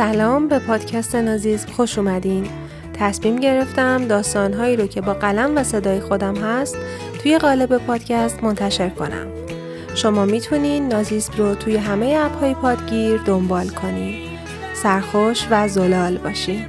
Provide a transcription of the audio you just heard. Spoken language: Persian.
سلام به پادکست نازیز خوش اومدین. تصمیم گرفتم داستانهایی رو که با قلم و صدای خودم هست توی قالب پادکست منتشر کنم. شما می‌تونین نازیز رو توی همه اپهای پادگیر دنبال کنین. سرخوش و زلال باشین.